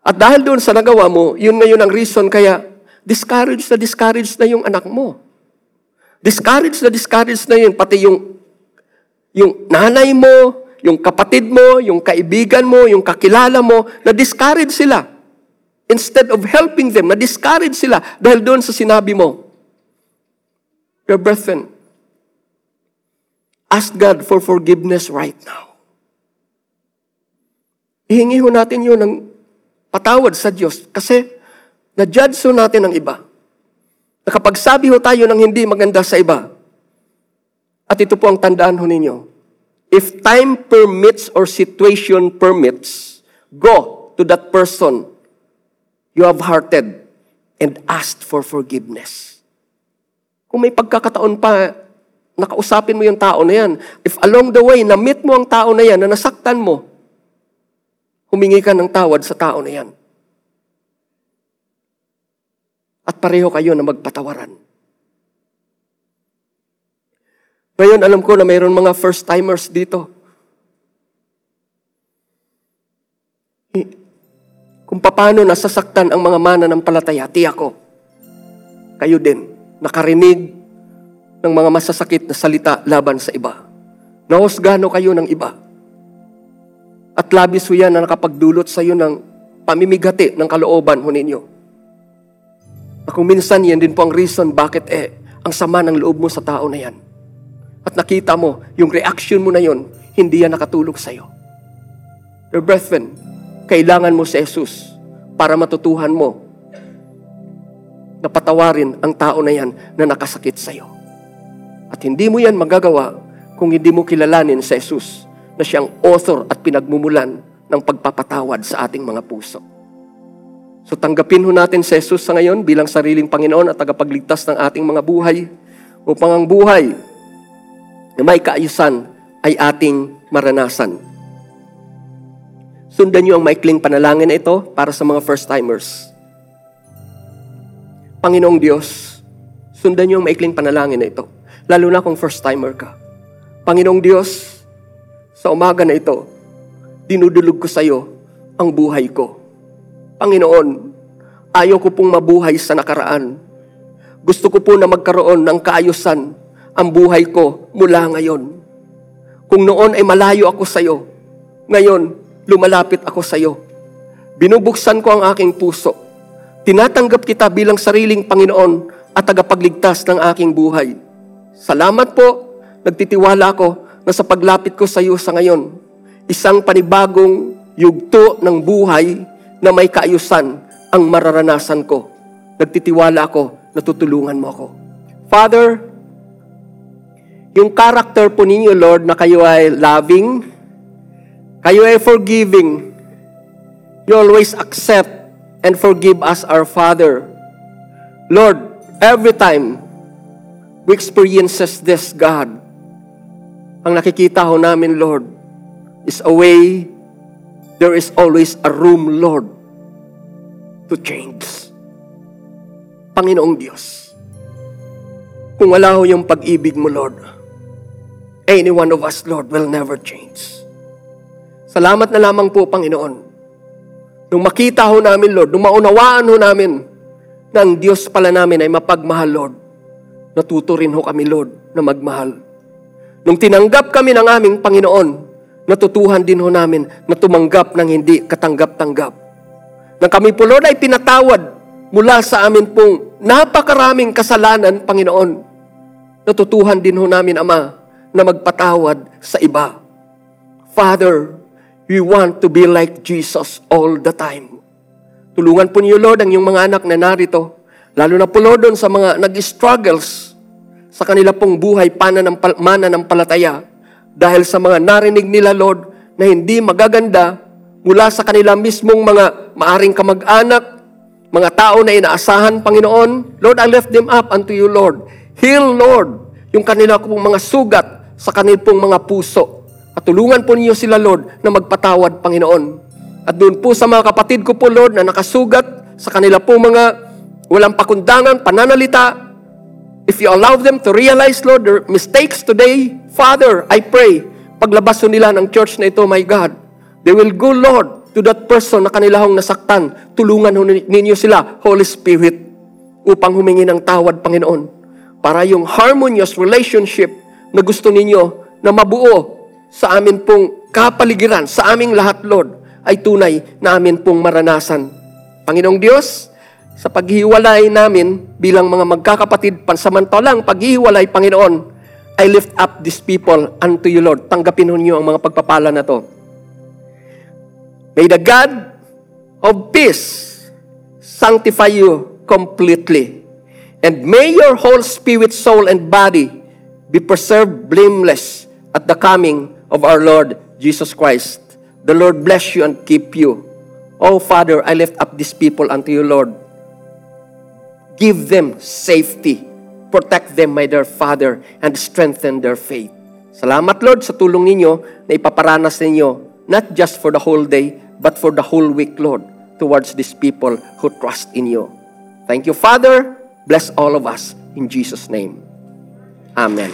At dahil doon sa nagawa mo, yun ngayon ang reason kaya discouraged na discouraged na yung anak mo. Discouraged na discouraged na yun, pati yung, yung nanay mo, yung kapatid mo, yung kaibigan mo, yung kakilala mo, na discouraged sila. Instead of helping them, na-discourage sila dahil doon sa sinabi mo. Your brethren, ask God for forgiveness right now. Ihingi ho natin yun ng patawad sa Diyos kasi na-judge ho natin ang iba. Nakapagsabi ho tayo ng hindi maganda sa iba. At ito po ang tandaan ho ninyo. If time permits or situation permits, go to that person you have hearted and asked for forgiveness. Kung may pagkakataon pa, nakausapin mo yung tao na yan. If along the way, na-meet mo ang tao na yan, na nasaktan mo, humingi ka ng tawad sa tao na yan. At pareho kayo na magpatawaran. Ngayon, alam ko na mayroon mga first-timers dito. kung paano nasasaktan ang mga mana ng palataya, tiyak ko, kayo din, nakarinig ng mga masasakit na salita laban sa iba. Nahusgano kayo ng iba. At labis ho na nakapagdulot sa iyo ng pamimigati ng kalooban ho ninyo. At kung minsan yan din po ang reason bakit eh, ang sama ng loob mo sa tao na yan. At nakita mo, yung reaction mo na yon, hindi yan nakatulog sa iyo. Your brethren, kailangan mo si Jesus para matutuhan mo na patawarin ang tao na yan na nakasakit sa iyo. At hindi mo yan magagawa kung hindi mo kilalanin si Jesus na siyang author at pinagmumulan ng pagpapatawad sa ating mga puso. So tanggapin ho natin si Jesus sa ngayon bilang sariling Panginoon at tagapagligtas ng ating mga buhay upang ang buhay na may kaayusan ay ating maranasan. Sundan niyo ang maikling panalangin na ito para sa mga first-timers. Panginoong Diyos, sundan niyo ang maikling panalangin na ito. Lalo na kung first-timer ka. Panginoong Diyos, sa umaga na ito, dinudulog ko sa iyo ang buhay ko. Panginoon, ayaw ko pong mabuhay sa nakaraan. Gusto ko po na magkaroon ng kaayusan ang buhay ko mula ngayon. Kung noon ay malayo ako sa iyo, ngayon, lumalapit ako sa iyo. Binubuksan ko ang aking puso. Tinatanggap kita bilang sariling Panginoon at tagapagligtas ng aking buhay. Salamat po, nagtitiwala ako na sa paglapit ko sa iyo sa ngayon, isang panibagong yugto ng buhay na may kaayusan ang mararanasan ko. Nagtitiwala ako na tutulungan mo ako. Father, yung character po ninyo, Lord, na kayo ay loving, kayo ay forgiving. You always accept and forgive us, our Father. Lord, every time we experiences this, God, ang nakikita ho namin, Lord, is a way, there is always a room, Lord, to change. Panginoong Diyos, kung wala ho yung pag-ibig mo, Lord, any one of us, Lord, will never change. Salamat na lamang po, Panginoon. Nung makita ho namin, Lord, nung maunawaan ho namin na ang Diyos pala namin ay mapagmahal, Lord, natuto rin ho kami, Lord, na magmahal. Nung tinanggap kami ng aming Panginoon, natutuhan din ho namin na tumanggap ng hindi katanggap-tanggap. Nang kami po, Lord, ay pinatawad mula sa amin pong napakaraming kasalanan, Panginoon, natutuhan din ho namin, Ama, na magpatawad sa iba. Father, We want to be like Jesus all the time. Tulungan po niyo, Lord, ang iyong mga anak na narito. Lalo na po, Lord, sa mga nag-struggles sa kanila pong buhay, mana ng palataya. Dahil sa mga narinig nila, Lord, na hindi magaganda mula sa kanila mismong mga maaring kamag-anak, mga tao na inaasahan, Panginoon. Lord, I lift them up unto you, Lord. Heal, Lord, yung kanila pong mga sugat sa kanilang pong mga puso. At tulungan po niyo sila, Lord, na magpatawad, Panginoon. At doon po sa mga kapatid ko po, Lord, na nakasugat sa kanila po mga walang pakundangan, pananalita, if you allow them to realize, Lord, their mistakes today, Father, I pray, paglabas nila ng church na ito, my God, they will go, Lord, to that person na kanila hong nasaktan. Tulungan ninyo sila, Holy Spirit, upang humingi ng tawad, Panginoon. Para yung harmonious relationship na gusto ninyo na mabuo sa amin pong kapaligiran, sa aming lahat, Lord, ay tunay na amin pong maranasan. Panginoong Diyos, sa paghiwalay namin bilang mga magkakapatid, pansamantalang paghiwalay, Panginoon, I lift up these people unto you, Lord. Tanggapin niyo ang mga pagpapala na to. May the God of peace sanctify you completely. And may your whole spirit, soul, and body be preserved blameless at the coming of our Lord Jesus Christ. The Lord bless you and keep you. Oh, Father, I lift up these people unto you, Lord. Give them safety. Protect them, my dear Father, and strengthen their faith. Salamat, Lord, sa tulong ninyo na ipaparanas ninyo, not just for the whole day, but for the whole week, Lord, towards these people who trust in you. Thank you, Father. Bless all of us in Jesus' name. Amen.